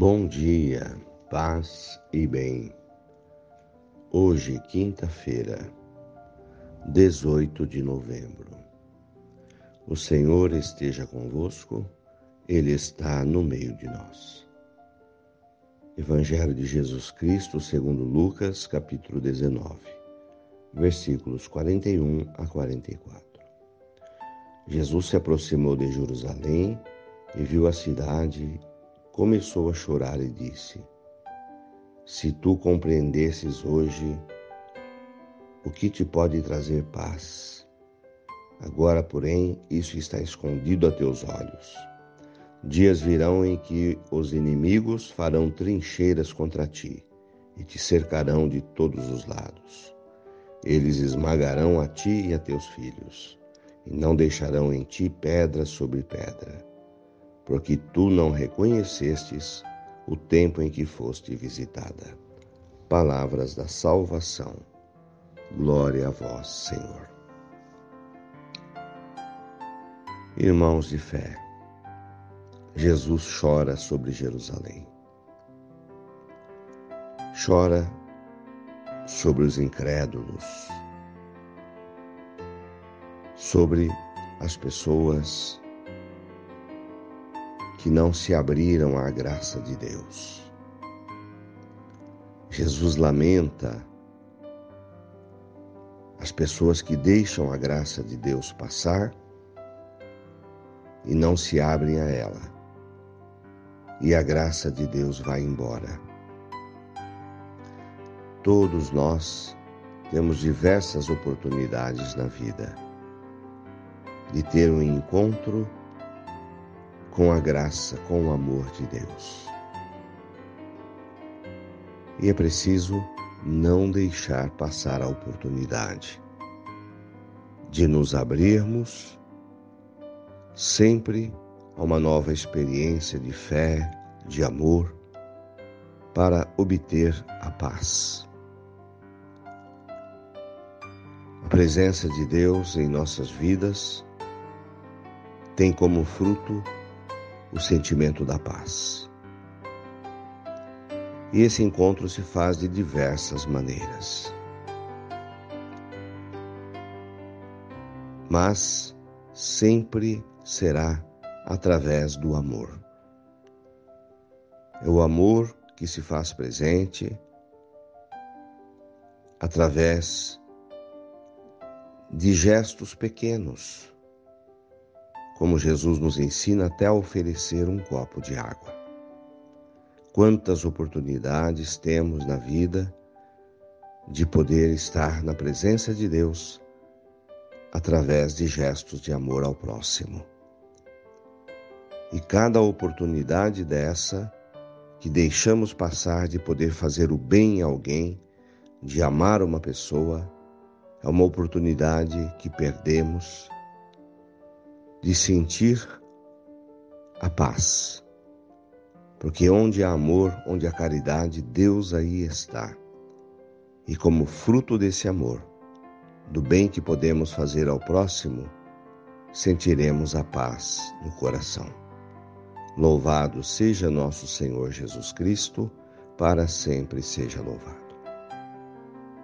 Bom dia, paz e bem. Hoje, quinta-feira, 18 de novembro. O Senhor esteja convosco, Ele está no meio de nós. Evangelho de Jesus Cristo, segundo Lucas, capítulo 19, versículos 41 a 44. Jesus se aproximou de Jerusalém e viu a cidade, começou a chorar e disse: Se tu compreendesses hoje o que te pode trazer paz, agora, porém, isso está escondido a teus olhos. Dias virão em que os inimigos farão trincheiras contra ti e te cercarão de todos os lados. Eles esmagarão a ti e a teus filhos e não deixarão em ti pedra sobre pedra, porque tu não reconhecestes o tempo em que foste visitada. Palavras da salvação. Glória a vós, Senhor. Irmãos de fé, Jesus chora sobre Jerusalém. Chora sobre os incrédulos, sobre as pessoas que não se abriram à graça de Deus. Jesus lamenta as pessoas que deixam a graça de Deus passar e não se abrem a ela. E a graça de Deus vai embora. Todos nós temos diversas oportunidades na vida de ter um encontro com a graça, com o amor de Deus. E é preciso não deixar passar a oportunidade de nos abrirmos sempre a uma nova experiência de fé, de amor, para obter a paz. A presença de Deus em nossas vidas tem como fruto o sentimento da paz. E esse encontro se faz de diversas maneiras. Mas sempre será através do amor. É o amor que se faz presente através de gestos pequenos como Jesus nos ensina até a oferecer um copo de água. Quantas oportunidades temos na vida de poder estar na presença de Deus através de gestos de amor ao próximo. E cada oportunidade dessa que deixamos passar de poder fazer o bem a alguém, de amar uma pessoa, é uma oportunidade que perdemos de sentir a paz. Porque onde há amor, onde há caridade, Deus aí está. E como fruto desse amor, do bem que podemos fazer ao próximo, sentiremos a paz no coração. Louvado seja nosso Senhor Jesus Cristo, para sempre seja louvado.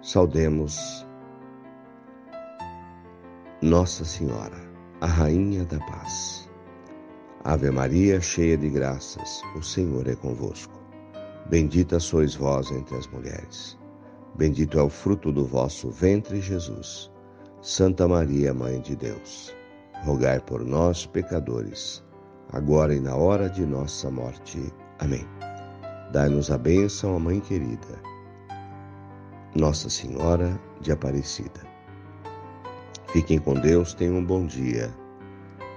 Saudemos Nossa Senhora a Rainha da Paz. Ave Maria, cheia de graças, o Senhor é convosco. Bendita sois vós entre as mulheres. Bendito é o fruto do vosso ventre, Jesus. Santa Maria, Mãe de Deus, rogai por nós, pecadores, agora e na hora de nossa morte. Amém. Dai-nos a bênção, a Mãe querida. Nossa Senhora de Aparecida. Fiquem com Deus, tenham um bom dia.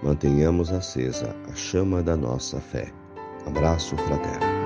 Mantenhamos acesa a chama da nossa fé. Abraço fraterno.